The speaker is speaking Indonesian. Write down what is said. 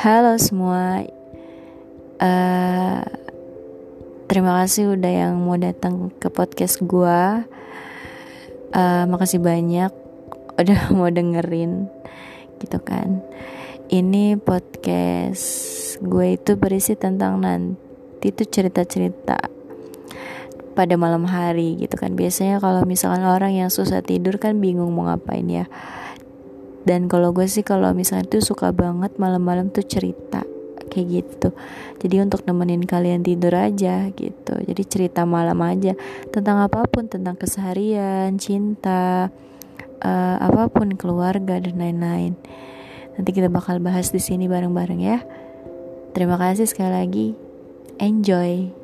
Halo semua, uh, terima kasih udah yang mau datang ke podcast gue. Uh, makasih banyak udah mau dengerin, gitu kan. Ini podcast gue itu berisi tentang nanti tuh cerita-cerita pada malam hari gitu kan biasanya kalau misalkan orang yang susah tidur kan bingung mau ngapain ya dan kalau gue sih kalau misalnya tuh suka banget malam-malam tuh cerita kayak gitu. Jadi untuk nemenin kalian tidur aja gitu. Jadi cerita malam aja tentang apa pun tentang keseharian cinta uh, apa pun keluarga dan lain-lain. Nanti kita bakal bahas di sini bareng-bareng ya. Terima kasih sekali lagi. Enjoy